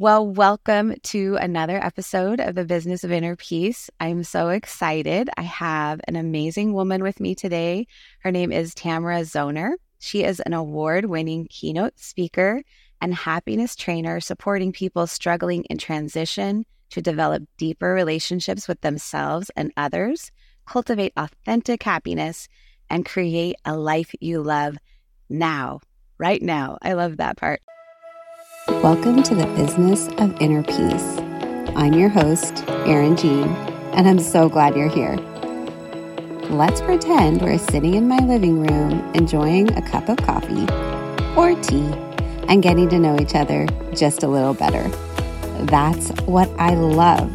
Well, welcome to another episode of the Business of Inner Peace. I'm so excited. I have an amazing woman with me today. Her name is Tamara Zoner. She is an award winning keynote speaker and happiness trainer supporting people struggling in transition to develop deeper relationships with themselves and others, cultivate authentic happiness, and create a life you love now, right now. I love that part. Welcome to the Business of Inner Peace. I'm your host, Erin Jean, and I'm so glad you're here. Let's pretend we're sitting in my living room enjoying a cup of coffee or tea and getting to know each other just a little better. That's what I love.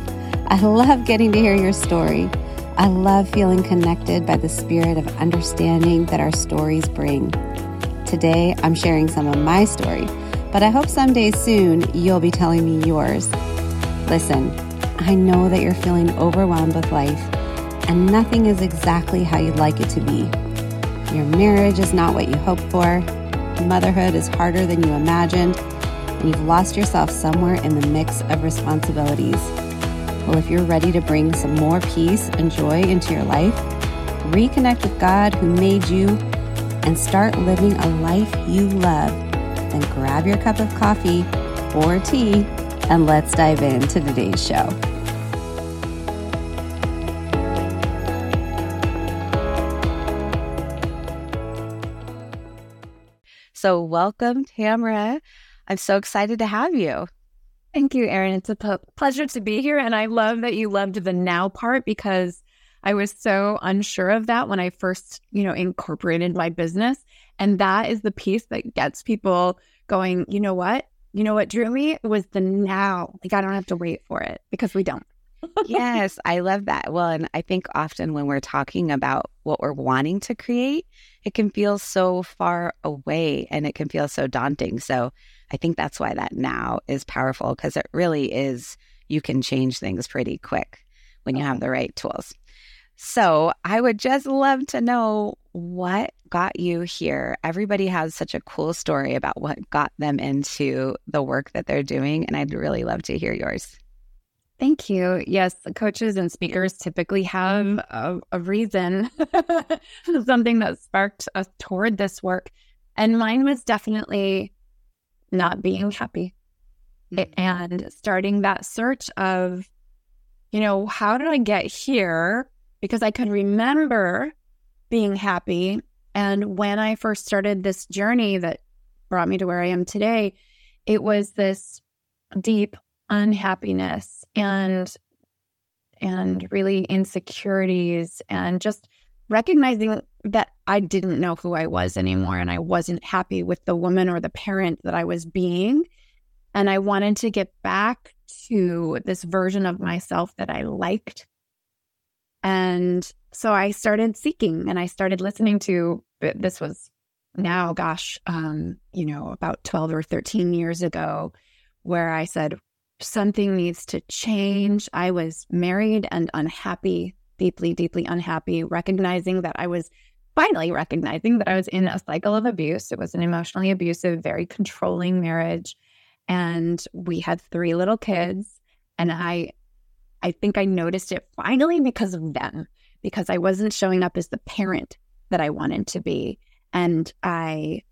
I love getting to hear your story. I love feeling connected by the spirit of understanding that our stories bring. Today, I'm sharing some of my story but I hope someday soon you'll be telling me yours. Listen, I know that you're feeling overwhelmed with life, and nothing is exactly how you'd like it to be. Your marriage is not what you hoped for, motherhood is harder than you imagined, and you've lost yourself somewhere in the mix of responsibilities. Well, if you're ready to bring some more peace and joy into your life, reconnect with God who made you, and start living a life you love then grab your cup of coffee or tea and let's dive into today's show. So, welcome, Tamara. I'm so excited to have you. Thank you, Erin. It's a p- pleasure to be here. And I love that you loved the now part because I was so unsure of that when I first, you know, incorporated my business. And that is the piece that gets people going, you know what? You know what drew me was the now. Like I don't have to wait for it because we don't. yes, I love that. Well, and I think often when we're talking about what we're wanting to create, it can feel so far away and it can feel so daunting. So I think that's why that now is powerful because it really is, you can change things pretty quick when you have the right tools. So I would just love to know what got you here. Everybody has such a cool story about what got them into the work that they're doing. And I'd really love to hear yours. Thank you. Yes, coaches and speakers typically have a, a reason, something that sparked us toward this work. And mine was definitely not being happy mm-hmm. and starting that search of, you know, how did I get here? Because I could remember being happy. And when I first started this journey that brought me to where I am today, it was this deep unhappiness and and really insecurities and just recognizing that I didn't know who I was anymore and I wasn't happy with the woman or the parent that I was being and I wanted to get back to this version of myself that I liked and so I started seeking and I started listening to this was now, gosh, um, you know, about 12 or 13 years ago, where I said, something needs to change. I was married and unhappy, deeply, deeply unhappy, recognizing that I was finally recognizing that I was in a cycle of abuse. It was an emotionally abusive, very controlling marriage. And we had three little kids. And I I think I noticed it finally because of them, because I wasn't showing up as the parent that I wanted to be. And I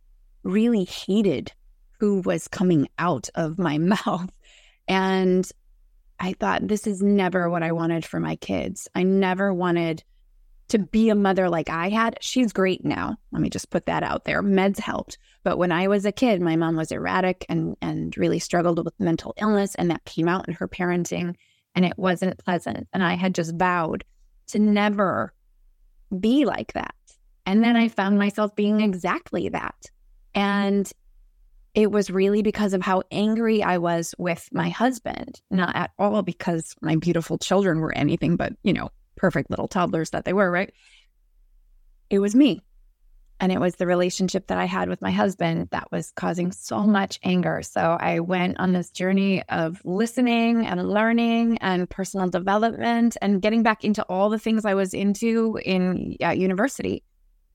really hated who was coming out of my mouth. And I thought, this is never what I wanted for my kids. I never wanted to be a mother like I had. She's great now. Let me just put that out there. Meds helped. But when I was a kid, my mom was erratic and and really struggled with mental illness and that came out in her parenting and it wasn't pleasant. And I had just vowed to never be like that. And then I found myself being exactly that. And it was really because of how angry I was with my husband, not at all because my beautiful children were anything but, you know, perfect little toddlers that they were, right? It was me. And it was the relationship that I had with my husband that was causing so much anger. So I went on this journey of listening and learning and personal development and getting back into all the things I was into in university.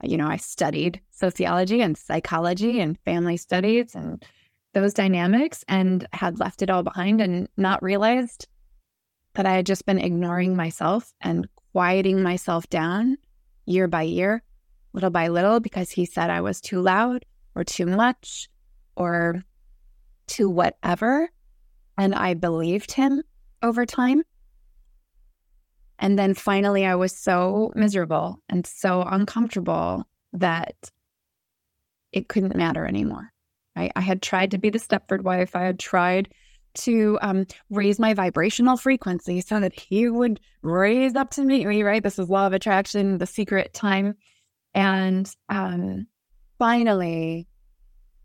You know, I studied sociology and psychology and family studies and those dynamics and had left it all behind and not realized that I had just been ignoring myself and quieting myself down year by year, little by little, because he said I was too loud or too much or too whatever. And I believed him over time. And then finally, I was so miserable and so uncomfortable that it couldn't matter anymore. Right? I had tried to be the Stepford wife. I had tried to um, raise my vibrational frequency so that he would raise up to meet me. Right? This is law of attraction, the secret time. And um, finally,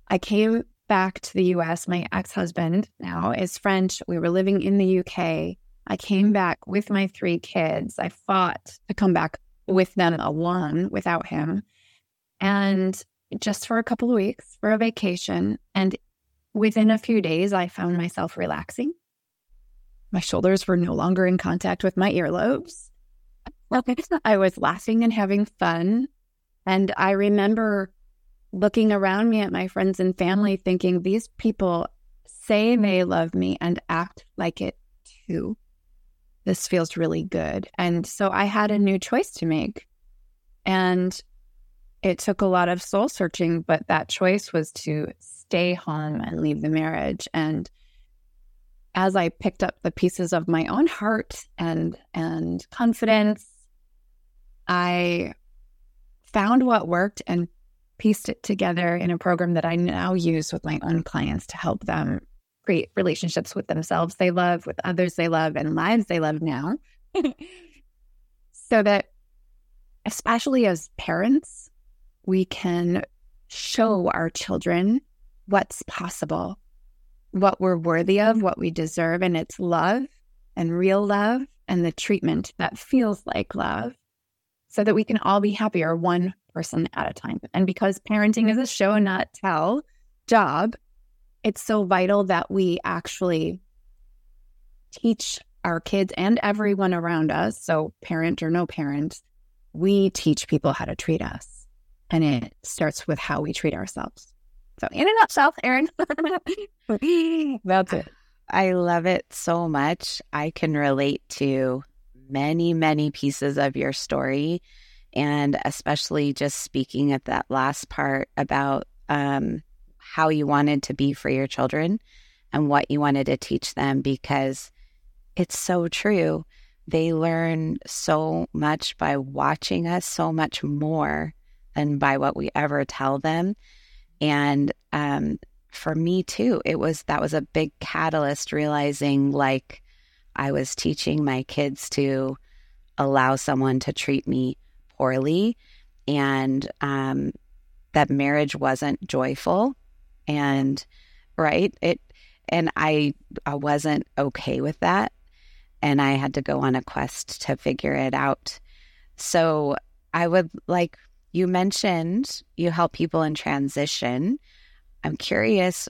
I came back to the US. My ex husband now is French. We were living in the UK. I came back with my three kids. I fought to come back with them alone without him. And just for a couple of weeks for a vacation. And within a few days, I found myself relaxing. My shoulders were no longer in contact with my earlobes. I was laughing and having fun. And I remember looking around me at my friends and mm-hmm. family thinking, these people say they mm-hmm. love me and act like it too. This feels really good. And so I had a new choice to make. And it took a lot of soul searching, but that choice was to stay home and leave the marriage. And as I picked up the pieces of my own heart and and confidence, I found what worked and pieced it together in a program that I now use with my own clients to help them create relationships with themselves they love, with others they love, and lives they love now. so that, especially as parents, we can show our children what's possible, what we're worthy of, what we deserve. And it's love and real love and the treatment that feels like love so that we can all be happier one person at a time. And because parenting is a show, not tell job, it's so vital that we actually teach our kids and everyone around us. So, parent or no parent, we teach people how to treat us. And it starts with how we treat ourselves. So, in a nutshell, Erin, that's it. I love it so much. I can relate to many, many pieces of your story. And especially just speaking at that last part about um, how you wanted to be for your children and what you wanted to teach them, because it's so true. They learn so much by watching us, so much more than by what we ever tell them. And um, for me too, it was that was a big catalyst realizing like I was teaching my kids to allow someone to treat me poorly. And um, that marriage wasn't joyful. And right it and I, I wasn't okay with that. And i had to go on a quest to figure it out. So i would like you mentioned you help people in transition. I'm curious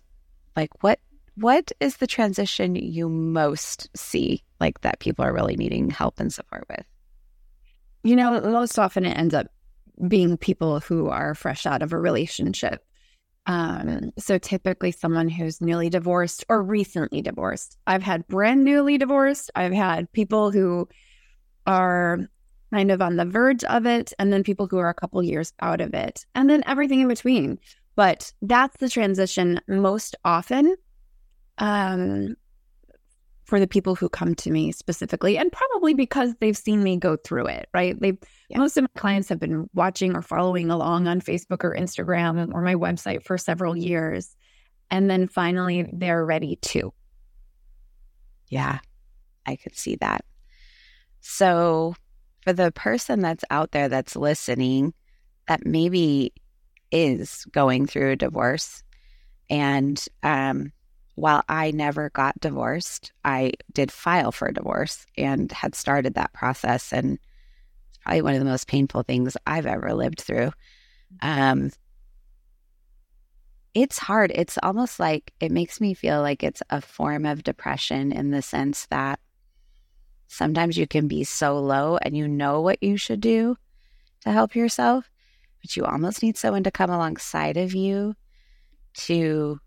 like what what is the transition you most see like that people are really needing help and support with? You know, most often it ends up being people who are fresh out of a relationship. Um, so typically someone who's newly divorced or recently divorced. I've had brand newly divorced. I've had people who are kind of on the verge of it, and then people who are a couple years out of it, and then everything in between. But that's the transition most often um, for the people who come to me specifically, and probably because they've seen me go through it, right? They yeah. most of my clients have been watching or following along on Facebook or Instagram or my website for several years, and then finally they're ready to. Yeah, I could see that. So, for the person that's out there that's listening, that maybe is going through a divorce, and um, while I never got divorced, I did file for a divorce and had started that process. And it's probably one of the most painful things I've ever lived through. Um, it's hard. It's almost like it makes me feel like it's a form of depression in the sense that sometimes you can be so low and you know what you should do to help yourself, but you almost need someone to come alongside of you to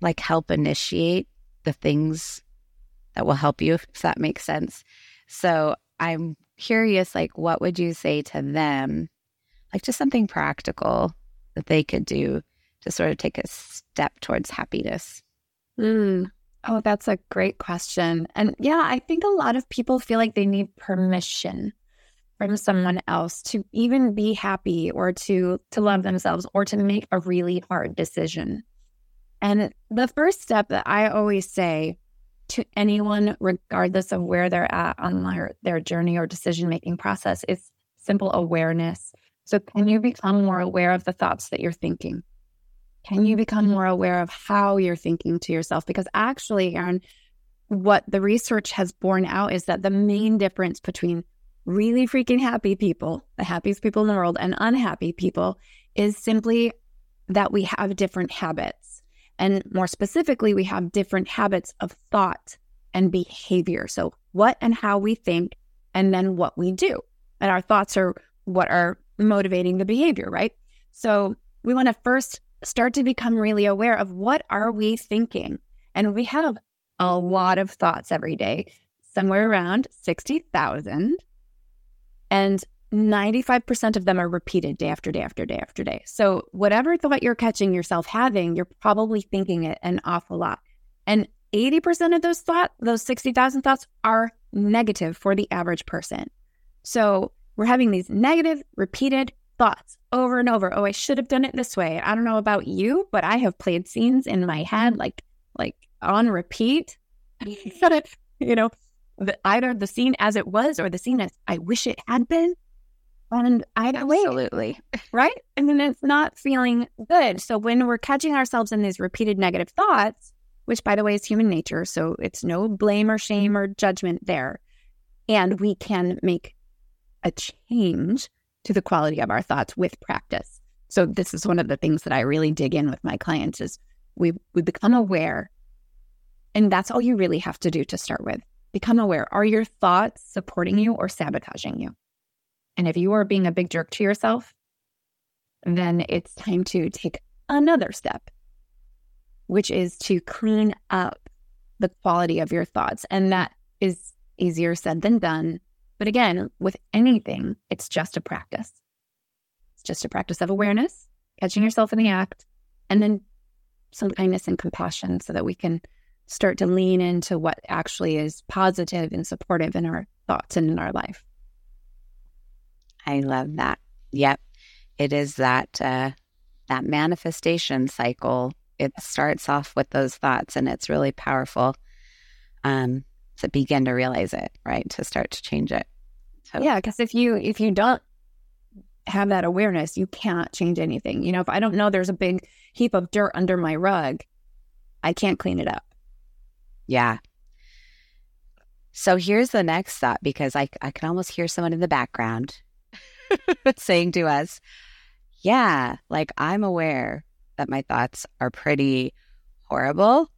like help initiate the things that will help you, if that makes sense. So I'm curious, like, what would you say to them? Like, just something practical that they could do to sort of take a step towards happiness? Mm. Oh, that's a great question. And yeah, I think a lot of people feel like they need permission from someone else to even be happy or to to love themselves or to make a really hard decision. And the first step that I always say to anyone, regardless of where they're at on their, their journey or decision making process, is simple awareness. So, can you become more aware of the thoughts that you're thinking? Can you become more aware of how you're thinking to yourself? Because actually, Erin, what the research has borne out is that the main difference between really freaking happy people, the happiest people in the world, and unhappy people is simply that we have different habits. And more specifically, we have different habits of thought and behavior. So, what and how we think, and then what we do. And our thoughts are what are motivating the behavior, right? So, we want to first start to become really aware of what are we thinking? And we have a lot of thoughts every day, somewhere around 60,000. And 95% of them are repeated day after day after day after day. So, whatever thought you're catching yourself having, you're probably thinking it an awful lot. And 80% of those thoughts, those 60,000 thoughts, are negative for the average person. So, we're having these negative, repeated thoughts over and over. Oh, I should have done it this way. I don't know about you, but I have played scenes in my head mm-hmm. like like on repeat. you know, the, either the scene as it was or the scene as I wish it had been. And I absolutely right, and then it's not feeling good. So when we're catching ourselves in these repeated negative thoughts, which by the way is human nature, so it's no blame or shame mm-hmm. or judgment there, and we can make a change to the quality of our thoughts with practice. So this is one of the things that I really dig in with my clients is we we become aware, and that's all you really have to do to start with become aware are your thoughts supporting you or sabotaging you? And if you are being a big jerk to yourself, then it's time to take another step, which is to clean up the quality of your thoughts. And that is easier said than done. But again, with anything, it's just a practice. It's just a practice of awareness, catching yourself in the act, and then some kindness and compassion so that we can start to lean into what actually is positive and supportive in our thoughts and in our life. I love that. Yep. It is that uh, that manifestation cycle. It starts off with those thoughts and it's really powerful um, to begin to realize it, right? To start to change it. So. Yeah, because if you if you don't have that awareness, you can't change anything. You know, if I don't know there's a big heap of dirt under my rug, I can't clean it up. Yeah. So here's the next thought because I, I can almost hear someone in the background saying to us, Yeah, like I'm aware that my thoughts are pretty horrible,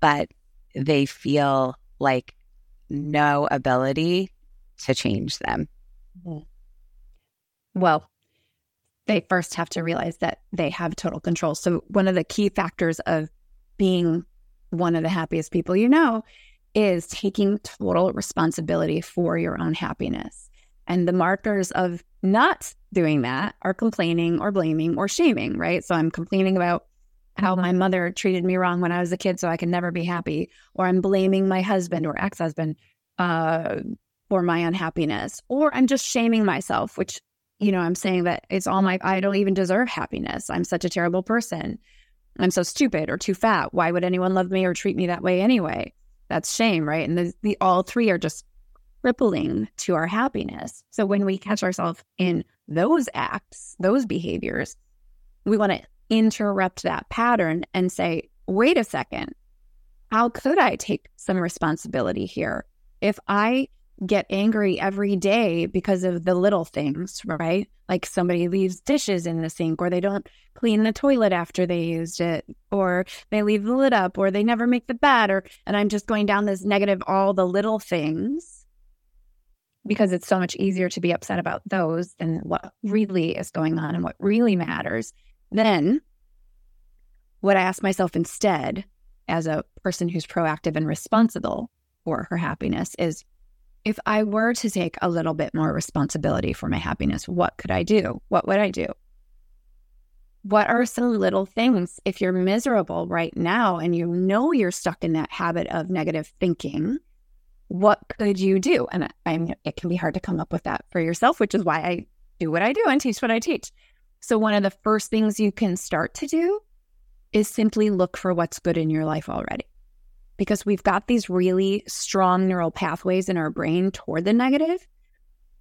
but they feel like no ability to change them. Mm-hmm. Well, they first have to realize that they have total control. So, one of the key factors of being one of the happiest people you know is taking total responsibility for your own happiness. And the markers of not doing that are complaining or blaming or shaming, right? So I'm complaining about how my mother treated me wrong when I was a kid, so I can never be happy, or I'm blaming my husband or ex husband uh, for my unhappiness, or I'm just shaming myself, which, you know, I'm saying that it's all my, I don't even deserve happiness. I'm such a terrible person. I'm so stupid or too fat. Why would anyone love me or treat me that way anyway? That's shame, right? And the, the all three are just crippling to our happiness. So when we catch ourselves in those acts, those behaviors, we want to interrupt that pattern and say, wait a second, how could I take some responsibility here? If I get angry every day because of the little things, right? Like somebody leaves dishes in the sink, or they don't clean the toilet after they used it, or they leave the lid up, or they never make the bed, or and I'm just going down this negative, all the little things because it's so much easier to be upset about those than what really is going on and what really matters. Then what I ask myself instead, as a person who's proactive and responsible for her happiness, is if I were to take a little bit more responsibility for my happiness, what could I do? What would I do? What are some little things if you're miserable right now and you know you're stuck in that habit of negative thinking? What could you do? And I mean, it can be hard to come up with that for yourself, which is why I do what I do and teach what I teach. So, one of the first things you can start to do is simply look for what's good in your life already. Because we've got these really strong neural pathways in our brain toward the negative,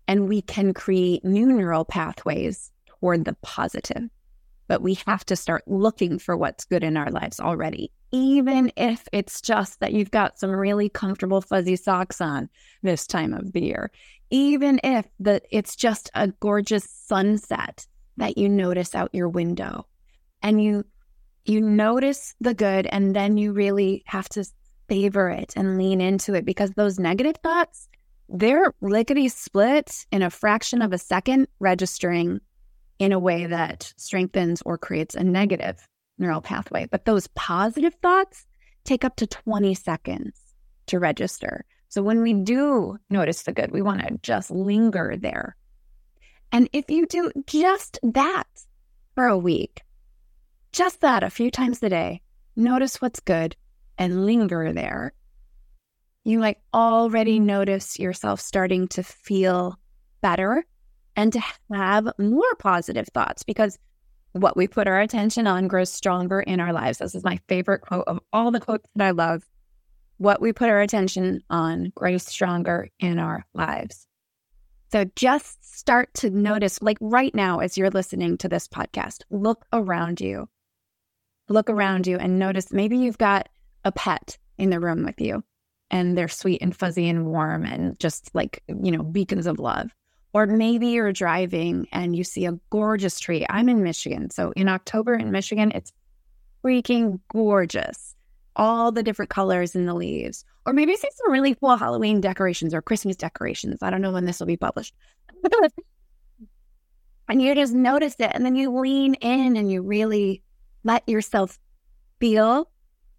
and we can create new neural pathways toward the positive but we have to start looking for what's good in our lives already, even if it's just that you've got some really comfortable fuzzy socks on this time of the year, even if the, it's just a gorgeous sunset that you notice out your window and you you notice the good and then you really have to savor it and lean into it because those negative thoughts they're lickety split in a fraction of a second registering in a way that strengthens or creates a negative neural pathway. But those positive thoughts take up to 20 seconds to register. So when we do notice the good, we want to just linger there. And if you do just that for a week, just that a few times a day, notice what's good and linger there. You might already notice yourself starting to feel better and to have more positive thoughts because what we put our attention on grows stronger in our lives. This is my favorite quote of all the quotes that I love. What we put our attention on grows stronger in our lives. So just start to notice, like right now, as you're listening to this podcast, look around you. Look around you and notice maybe you've got a pet in the room with you and they're sweet and fuzzy and warm and just like, you know, beacons of love. Or maybe you're driving and you see a gorgeous tree. I'm in Michigan. So in October in Michigan, it's freaking gorgeous. All the different colors in the leaves. Or maybe you see some really cool Halloween decorations or Christmas decorations. I don't know when this will be published. and you just notice it. And then you lean in and you really let yourself feel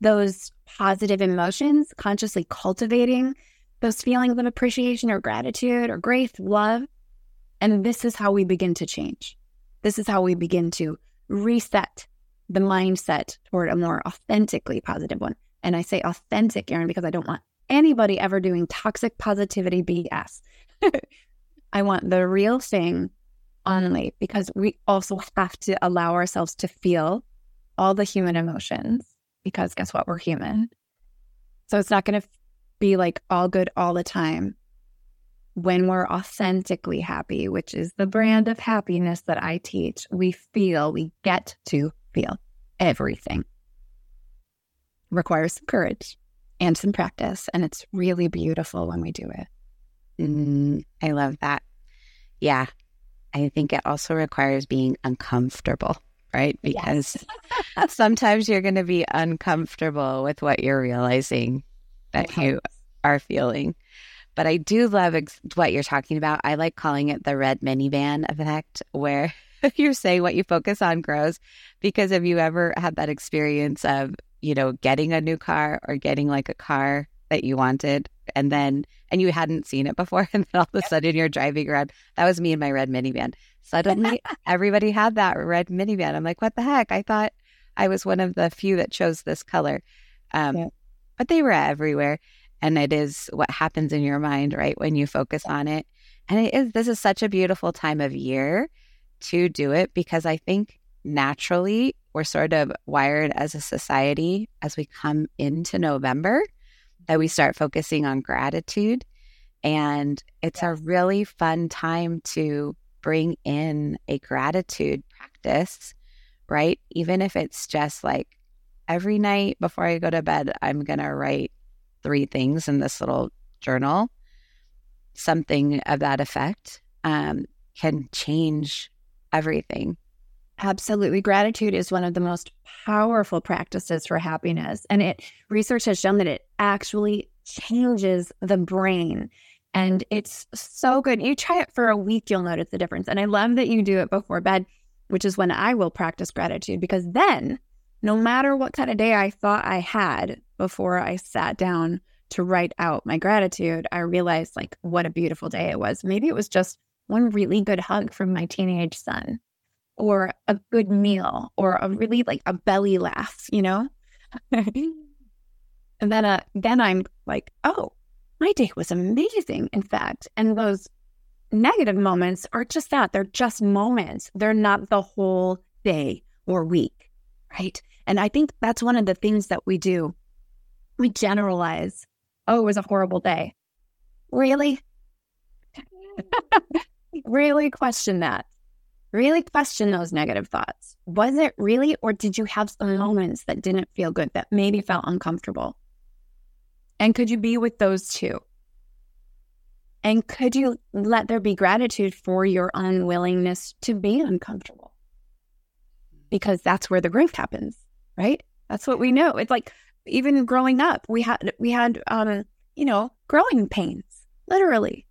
those positive emotions, consciously cultivating those feelings of appreciation or gratitude or grace, love. And this is how we begin to change. This is how we begin to reset the mindset toward a more authentically positive one. And I say authentic, Erin, because I don't want anybody ever doing toxic positivity BS. I want the real thing only because we also have to allow ourselves to feel all the human emotions because guess what? We're human. So it's not going to be like all good all the time when we're authentically happy, which is the brand of happiness that I teach, we feel, we get to feel everything. Requires some courage and some practice. And it's really beautiful when we do it. Mm, I love that. Yeah. I think it also requires being uncomfortable, right? Because yes. sometimes you're going to be uncomfortable with what you're realizing that you are feeling. But I do love ex- what you're talking about. I like calling it the red minivan effect, where you're saying what you focus on grows. Because have you ever had that experience of, you know, getting a new car or getting like a car that you wanted and then, and you hadn't seen it before. And then all of a sudden you're driving around. That was me in my red minivan. Suddenly everybody had that red minivan. I'm like, what the heck? I thought I was one of the few that chose this color. Um, yeah. But they were everywhere and it is what happens in your mind right when you focus on it. And it is this is such a beautiful time of year to do it because i think naturally we're sort of wired as a society as we come into november that we start focusing on gratitude. And it's a really fun time to bring in a gratitude practice right? Even if it's just like every night before i go to bed i'm going to write three things in this little journal, something of that effect um, can change everything. Absolutely. Gratitude is one of the most powerful practices for happiness. And it research has shown that it actually changes the brain. And it's so good. You try it for a week, you'll notice the difference. And I love that you do it before bed, which is when I will practice gratitude because then no matter what kind of day I thought I had before I sat down to write out my gratitude, I realized like what a beautiful day it was. Maybe it was just one really good hug from my teenage son or a good meal or a really like a belly laugh, you know? and then uh then I'm like, oh, my day was amazing, in fact. And those negative moments are just that. They're just moments. They're not the whole day or week. Right. And I think that's one of the things that we do. We generalize, oh, it was a horrible day. Really? really question that. Really question those negative thoughts. Was it really, or did you have some moments that didn't feel good, that maybe felt uncomfortable? And could you be with those too? And could you let there be gratitude for your unwillingness to be uncomfortable? Because that's where the growth happens, right? That's what we know. It's like even growing up, we had we had um, you know, growing pains, literally.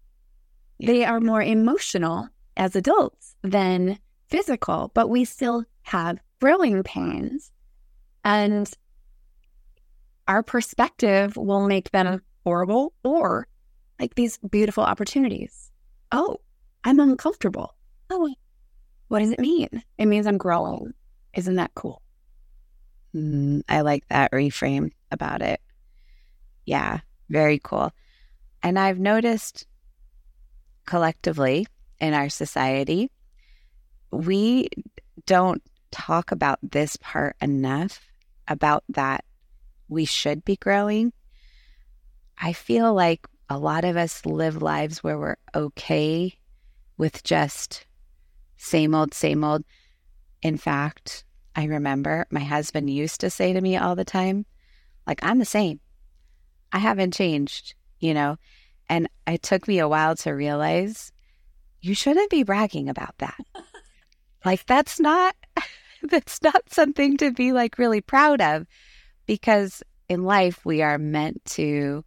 They are more emotional as adults than physical, but we still have growing pains. And our perspective will make them horrible or like these beautiful opportunities. Oh, I'm uncomfortable. Oh, what does it mean? It means I'm growing. Isn't that cool? Mm, I like that reframe about it. Yeah, very cool. And I've noticed collectively in our society, we don't talk about this part enough about that we should be growing. I feel like a lot of us live lives where we're okay with just same old, same old. In fact, I remember my husband used to say to me all the time, like, I'm the same. I haven't changed, you know? And it took me a while to realize you shouldn't be bragging about that. like, that's not. That's not something to be like really proud of because in life we are meant to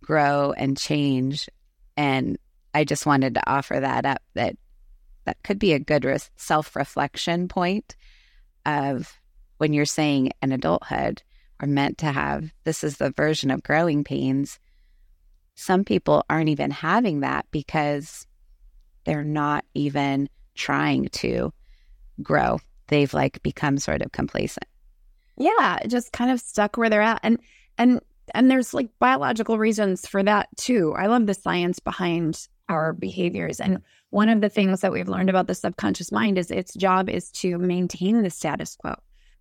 grow and change. And I just wanted to offer that up that that could be a good self reflection point of when you're saying an adulthood are meant to have this is the version of growing pains. Some people aren't even having that because they're not even trying to grow. They've like become sort of complacent. Yeah, just kind of stuck where they're at. And and and there's like biological reasons for that too. I love the science behind our behaviors. And one of the things that we've learned about the subconscious mind is its job is to maintain the status quo.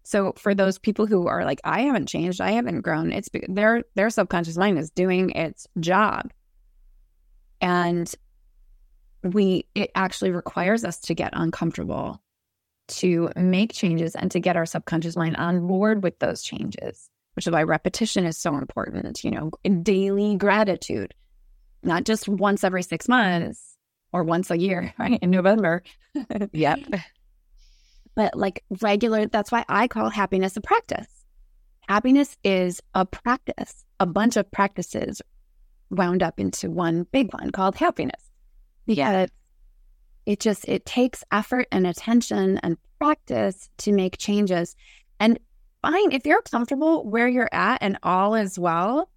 So for those people who are like, I haven't changed, I haven't grown, it's their their subconscious mind is doing its job. And we it actually requires us to get uncomfortable to make changes and to get our subconscious mind on board with those changes which is why repetition is so important, you know, daily gratitude, not just once every six months or once a year, right? In November. yep. But like regular, that's why I call happiness a practice. Happiness is a practice, a bunch of practices wound up into one big one called happiness. Because yeah. it just it takes effort and attention and practice to make changes. And fine. If you're comfortable where you're at and all is well,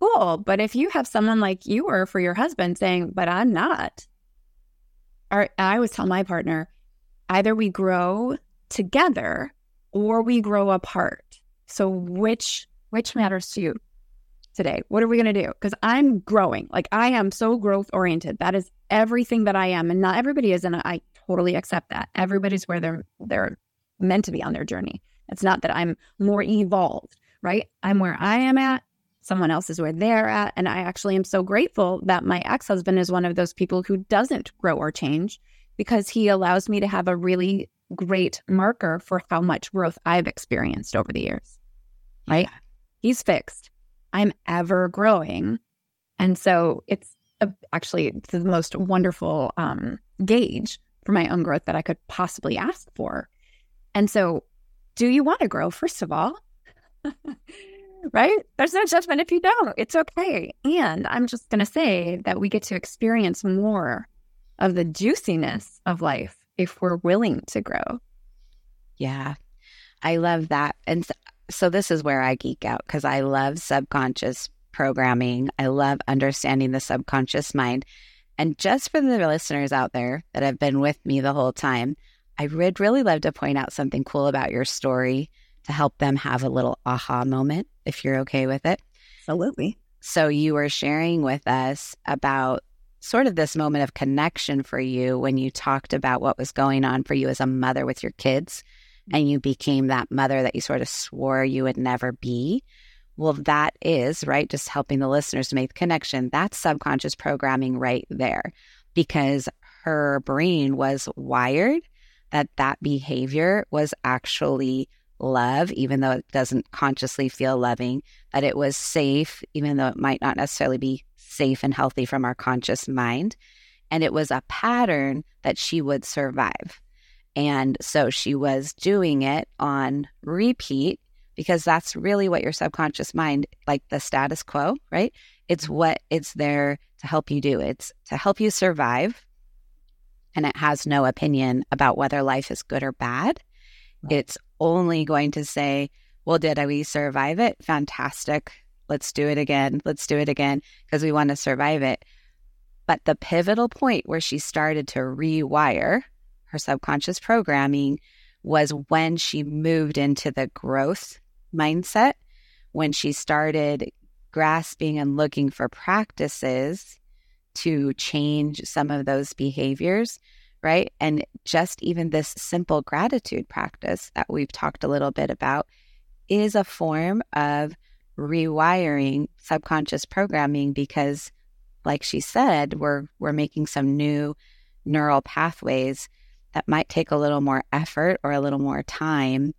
cool. But if you have someone like you were for your husband saying, but I'm not, or I always tell my partner, either we grow together or we grow apart. So which which matters to you today? What are we going to do? Because I'm growing. Like I am so growth oriented. That is everything that I am, and not everybody is, and I totally accept that. Everybody's where they're they're meant to be on their journey. It's not that I'm more evolved, right? I'm where I am at. Someone else is where they're at. And I actually am so grateful that my ex husband is one of those people who doesn't grow or change because he allows me to have a really great marker for how much growth I've experienced over the years, right? Yeah. He's fixed. I'm ever growing. And so it's a, actually the most wonderful um, gauge for my own growth that I could possibly ask for. And so do you want to grow, first of all? right? There's no judgment if you don't. It's okay. And I'm just going to say that we get to experience more of the juiciness of life if we're willing to grow. Yeah. I love that. And so, so this is where I geek out because I love subconscious programming. I love understanding the subconscious mind. And just for the listeners out there that have been with me the whole time, I would really love to point out something cool about your story to help them have a little aha moment, if you're okay with it. Absolutely. So, you were sharing with us about sort of this moment of connection for you when you talked about what was going on for you as a mother with your kids mm-hmm. and you became that mother that you sort of swore you would never be. Well, that is, right, just helping the listeners to make the connection. That's subconscious programming right there because her brain was wired that that behavior was actually love, even though it doesn't consciously feel loving, that it was safe, even though it might not necessarily be safe and healthy from our conscious mind. And it was a pattern that she would survive. And so she was doing it on repeat because that's really what your subconscious mind, like the status quo, right? It's mm-hmm. what it's there to help you do. It's to help you survive. And it has no opinion about whether life is good or bad. Right. It's only going to say, well, did we survive it? Fantastic. Let's do it again. Let's do it again because we want to survive it. But the pivotal point where she started to rewire her subconscious programming was when she moved into the growth mindset, when she started grasping and looking for practices to change some of those behaviors, right? And just even this simple gratitude practice that we've talked a little bit about is a form of rewiring subconscious programming because like she said, we're we're making some new neural pathways that might take a little more effort or a little more time,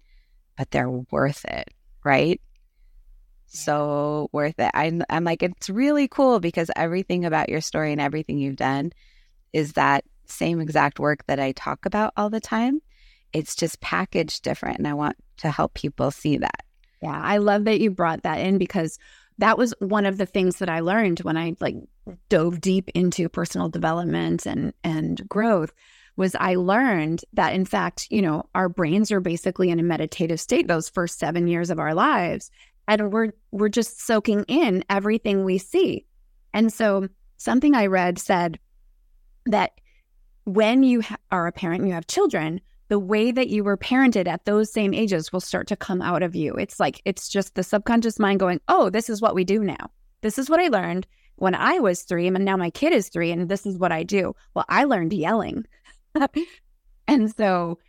but they're worth it, right? So worth it. I'm, I'm like, it's really cool because everything about your story and everything you've done is that same exact work that I talk about all the time. It's just packaged different. And I want to help people see that. Yeah, I love that you brought that in because that was one of the things that I learned when I like dove deep into personal development and and growth was I learned that in fact, you know, our brains are basically in a meditative state those first 7 years of our lives and we're we're just soaking in everything we see. And so something I read said that when you ha- are a parent and you have children, the way that you were parented at those same ages will start to come out of you. It's like it's just the subconscious mind going, "Oh, this is what we do now. This is what I learned when I was 3 and now my kid is 3 and this is what I do." Well, I learned yelling. and so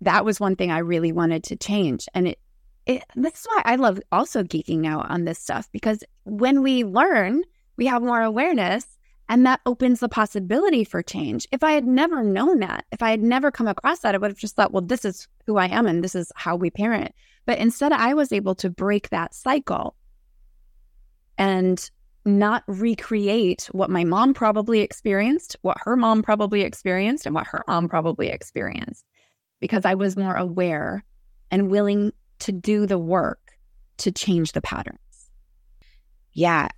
that was one thing I really wanted to change. And it, it is why I love also geeking out on this stuff because when we learn, we have more awareness and that opens the possibility for change. If I had never known that, if I had never come across that, I would have just thought, well, this is who I am and this is how we parent. But instead, I was able to break that cycle and not recreate what my mom probably experienced, what her mom probably experienced, and what her mom probably experienced, because I was more aware and willing to do the work to change the patterns. Yeah.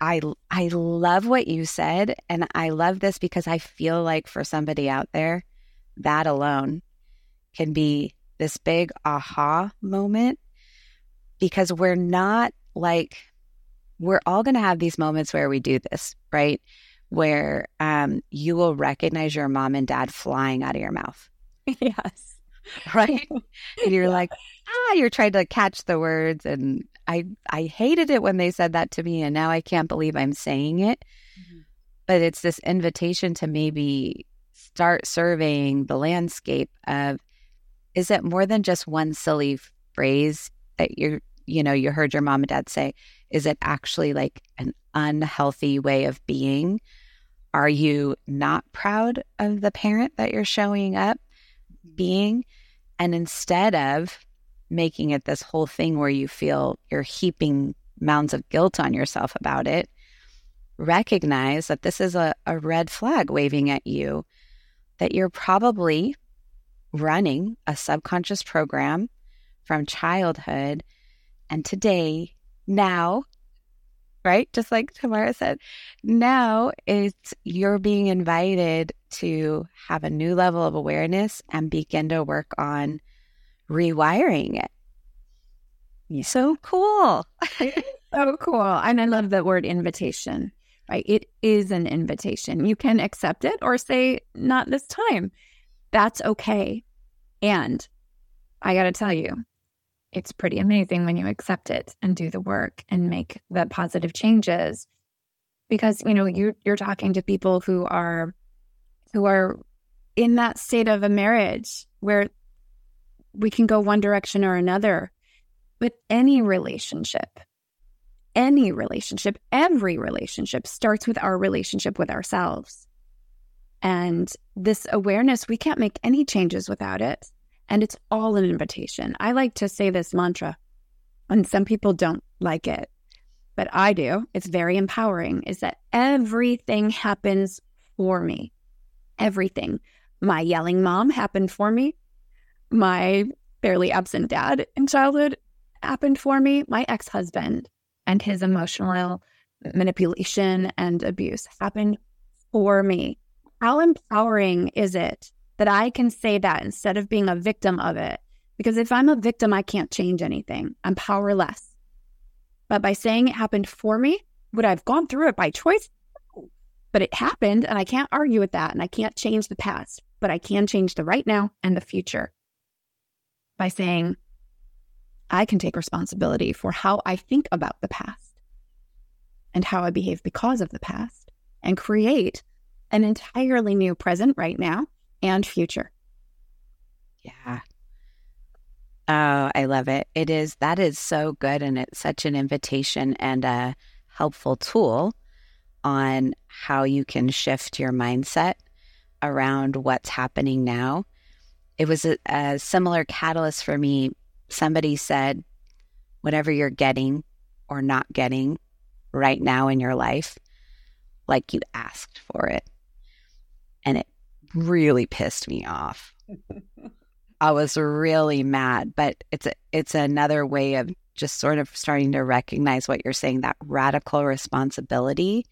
I I love what you said and I love this because I feel like for somebody out there that alone can be this big aha moment because we're not like we're all going to have these moments where we do this, right? Where um, you will recognize your mom and dad flying out of your mouth. Yes. Right. and you're like, ah, you're trying to catch the words. And I, I hated it when they said that to me. And now I can't believe I'm saying it. Mm-hmm. But it's this invitation to maybe start surveying the landscape of is it more than just one silly phrase that you're, you know, you heard your mom and dad say? Is it actually like an unhealthy way of being? Are you not proud of the parent that you're showing up being? And instead of making it this whole thing where you feel you're heaping mounds of guilt on yourself about it, recognize that this is a, a red flag waving at you, that you're probably running a subconscious program from childhood. And today now, right? Just like Tamara said, now it's you're being invited to have a new level of awareness and begin to work on rewiring it. Yeah. So cool. so cool. And I love the word invitation, right? It is an invitation. You can accept it or say, not this time. That's okay. And I got to tell you, it's pretty amazing when you accept it and do the work and make the positive changes because you know you're you're talking to people who are who are in that state of a marriage where we can go one direction or another but any relationship any relationship every relationship starts with our relationship with ourselves and this awareness we can't make any changes without it and it's all an invitation. I like to say this mantra, and some people don't like it, but I do. It's very empowering is that everything happens for me. Everything. My yelling mom happened for me. My fairly absent dad in childhood happened for me. My ex husband and his emotional manipulation and abuse happened for me. How empowering is it that I can say that instead of being a victim of it. Because if I'm a victim, I can't change anything. I'm powerless. But by saying it happened for me, would I have gone through it by choice? But it happened, and I can't argue with that. And I can't change the past, but I can change the right now and the future by saying, I can take responsibility for how I think about the past and how I behave because of the past and create an entirely new present right now and future. Yeah. Oh, I love it. It is, that is so good. And it's such an invitation and a helpful tool on how you can shift your mindset around what's happening now. It was a, a similar catalyst for me. Somebody said, whatever you're getting or not getting right now in your life, like you asked for it. And it really pissed me off. I was really mad, but it's a, it's another way of just sort of starting to recognize what you're saying that radical responsibility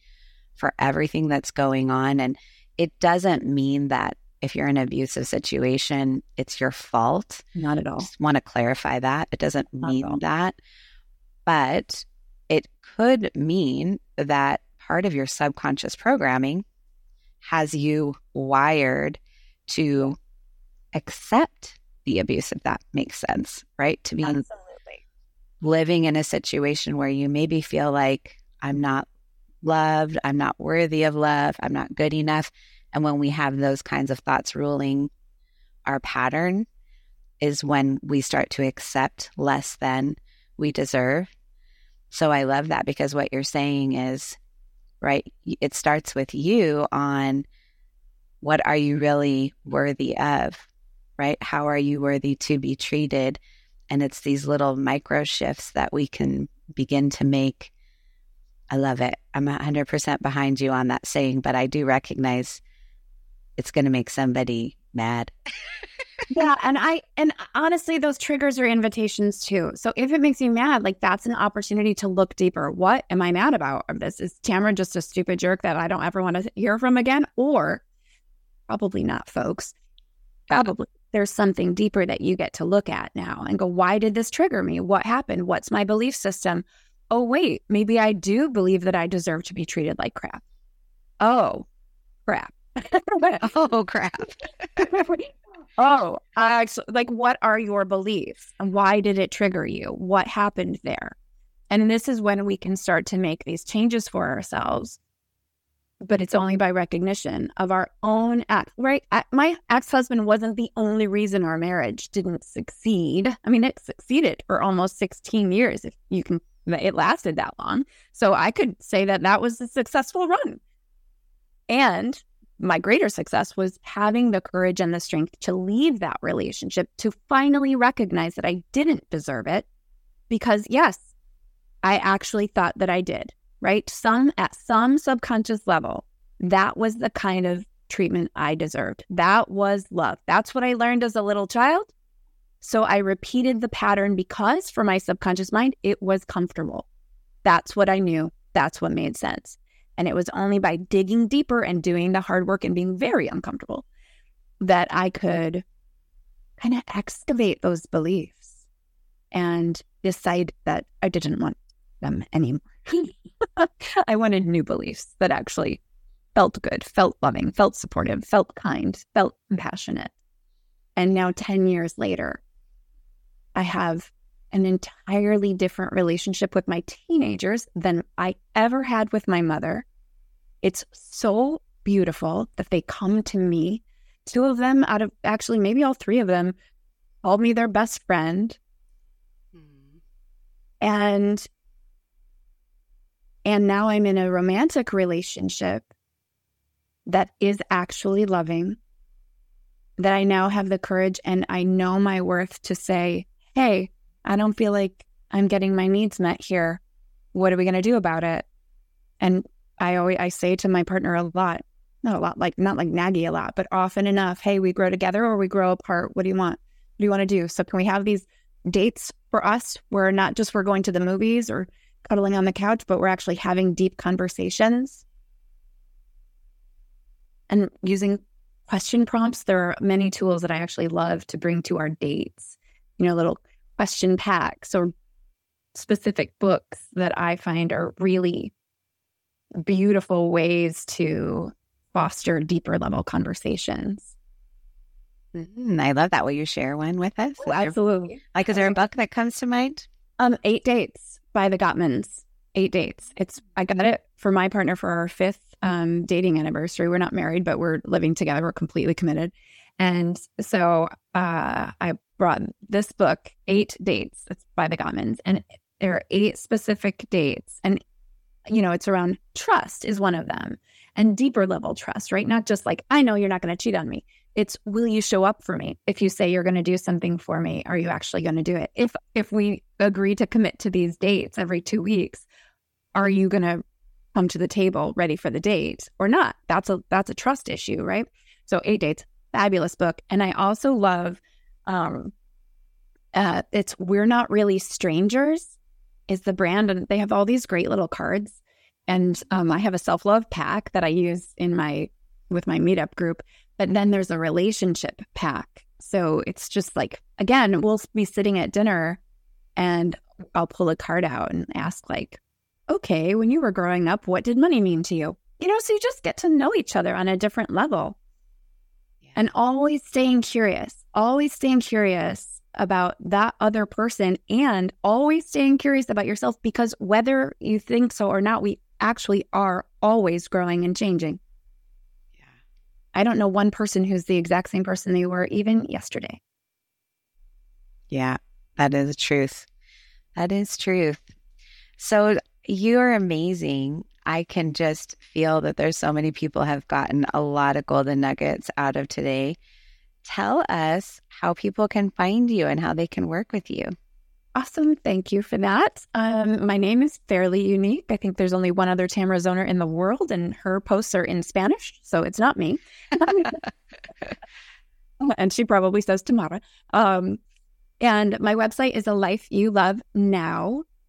for everything that's going on and it doesn't mean that if you're in an abusive situation it's your fault. Not at all. Just want to clarify that. It doesn't Not mean that. But it could mean that part of your subconscious programming has you wired to accept the abuse, if that makes sense, right? To be Absolutely. living in a situation where you maybe feel like I'm not loved, I'm not worthy of love, I'm not good enough. And when we have those kinds of thoughts ruling our pattern, is when we start to accept less than we deserve. So I love that because what you're saying is right? It starts with you on what are you really worthy of, right? How are you worthy to be treated? And it's these little micro shifts that we can begin to make. I love it. I'm 100% behind you on that saying, but I do recognize it's going to make somebody mad. yeah, and I and honestly those triggers are invitations too. So if it makes you mad, like that's an opportunity to look deeper. What am I mad about? Um, this is Tamara just a stupid jerk that I don't ever want to hear from again or probably not, folks. Probably there's something deeper that you get to look at now and go, why did this trigger me? What happened? What's my belief system? Oh, wait, maybe I do believe that I deserve to be treated like crap. Oh, crap. Oh, crap. oh, actually, like, what are your beliefs and why did it trigger you? What happened there? And this is when we can start to make these changes for ourselves. But it's only by recognition of our own act, right? My ex husband wasn't the only reason our marriage didn't succeed. I mean, it succeeded for almost 16 years, if you can, it lasted that long. So I could say that that was a successful run. And my greater success was having the courage and the strength to leave that relationship to finally recognize that I didn't deserve it because yes, I actually thought that I did, right? Some at some subconscious level, that was the kind of treatment I deserved. That was love. That's what I learned as a little child. So I repeated the pattern because for my subconscious mind, it was comfortable. That's what I knew. That's what made sense. And it was only by digging deeper and doing the hard work and being very uncomfortable that I could kind of excavate those beliefs and decide that I didn't want them anymore. I wanted new beliefs that actually felt good, felt loving, felt supportive, felt kind, felt compassionate. And now, 10 years later, I have an entirely different relationship with my teenagers than I ever had with my mother. It's so beautiful that they come to me. Two of them out of actually, maybe all three of them called me their best friend. Mm. And and now I'm in a romantic relationship that is actually loving, that I now have the courage and I know my worth to say, hey, I don't feel like I'm getting my needs met here. What are we going to do about it? And I always I say to my partner a lot, not a lot, like not like naggy a lot, but often enough, hey, we grow together or we grow apart. What do you want? What do you want to do? So can we have these dates for us where not just we're going to the movies or cuddling on the couch, but we're actually having deep conversations and using question prompts. There are many tools that I actually love to bring to our dates, you know, little question packs or specific books that I find are really beautiful ways to foster deeper level conversations. Mm, I love that. Will you share one with us? Oh, absolutely. like, is there a book that comes to mind? Um, Eight Dates by the Gottmans. Eight dates. It's I got it for my partner for our fifth um, dating anniversary. We're not married, but we're living together. We're completely committed. And so uh, I brought this book, Eight Dates. It's by the Gottmans, and there are eight specific dates. And you know, it's around trust is one of them, and deeper level trust, right? Not just like I know you're not going to cheat on me. It's will you show up for me? If you say you're going to do something for me, are you actually going to do it? If if we agree to commit to these dates every 2 weeks, are you going to come to the table ready for the date or not? That's a that's a trust issue, right? So 8 dates, fabulous book. And I also love um uh it's we're not really strangers is the brand and they have all these great little cards and um, I have a self-love pack that I use in my with my meetup group but then there's a relationship pack. So it's just like, again, we'll be sitting at dinner and I'll pull a card out and ask, like, okay, when you were growing up, what did money mean to you? You know, so you just get to know each other on a different level. And always staying curious, always staying curious about that other person and always staying curious about yourself because whether you think so or not, we actually are always growing and changing. Yeah. I don't know one person who's the exact same person they were even yesterday. Yeah, that is truth. That is truth. So you're amazing. I can just feel that there's so many people have gotten a lot of golden nuggets out of today. Tell us how people can find you and how they can work with you. Awesome. Thank you for that. Um, my name is fairly unique. I think there's only one other Tamara Zoner in the world, and her posts are in Spanish, so it's not me. and she probably says Tamara. Um, and my website is a life you love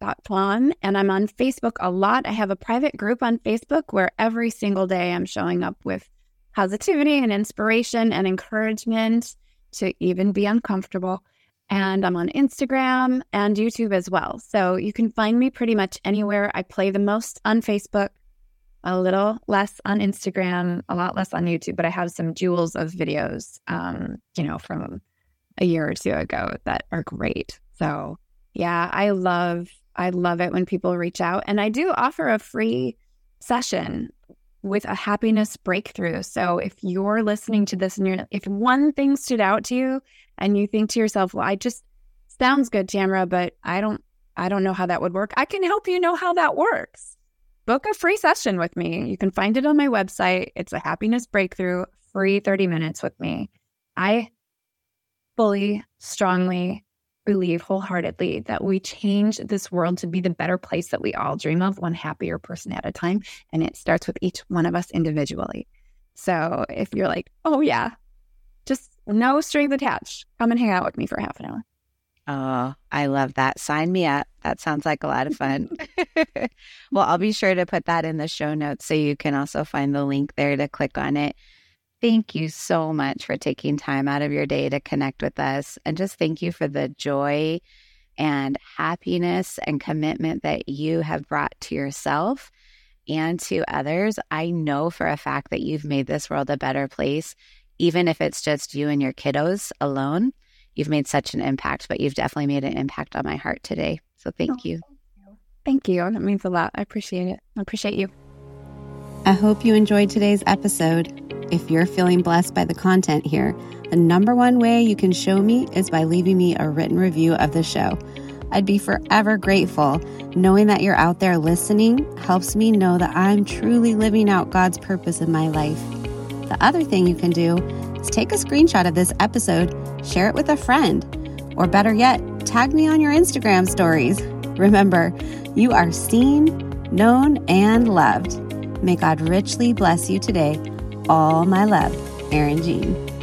now.com. And I'm on Facebook a lot. I have a private group on Facebook where every single day I'm showing up with positivity and inspiration and encouragement to even be uncomfortable and I'm on Instagram and YouTube as well. So you can find me pretty much anywhere. I play the most on Facebook, a little less on Instagram, a lot less on YouTube, but I have some jewels of videos, um, you know, from a year or two ago that are great. So yeah, I love I love it when people reach out, and I do offer a free session with a happiness breakthrough. So if you're listening to this and you're if one thing stood out to you and you think to yourself, well, I just sounds good, Tamara, but I don't I don't know how that would work. I can help you know how that works. Book a free session with me. You can find it on my website. It's a happiness breakthrough, free 30 minutes with me. I fully, strongly believe wholeheartedly that we change this world to be the better place that we all dream of, one happier person at a time. And it starts with each one of us individually. So if you're like, oh, yeah, just no strings attached, come and hang out with me for half an hour. Oh, I love that. Sign me up. That sounds like a lot of fun. well, I'll be sure to put that in the show notes so you can also find the link there to click on it. Thank you so much for taking time out of your day to connect with us. And just thank you for the joy and happiness and commitment that you have brought to yourself and to others. I know for a fact that you've made this world a better place, even if it's just you and your kiddos alone. You've made such an impact, but you've definitely made an impact on my heart today. So oh, thank oh, you. Thank you. That means a lot. I appreciate it. I appreciate you. I hope you enjoyed today's episode. If you're feeling blessed by the content here, the number one way you can show me is by leaving me a written review of the show. I'd be forever grateful. Knowing that you're out there listening helps me know that I'm truly living out God's purpose in my life. The other thing you can do is take a screenshot of this episode, share it with a friend, or better yet, tag me on your Instagram stories. Remember, you are seen, known, and loved. May God richly bless you today all my love, Erin Jean.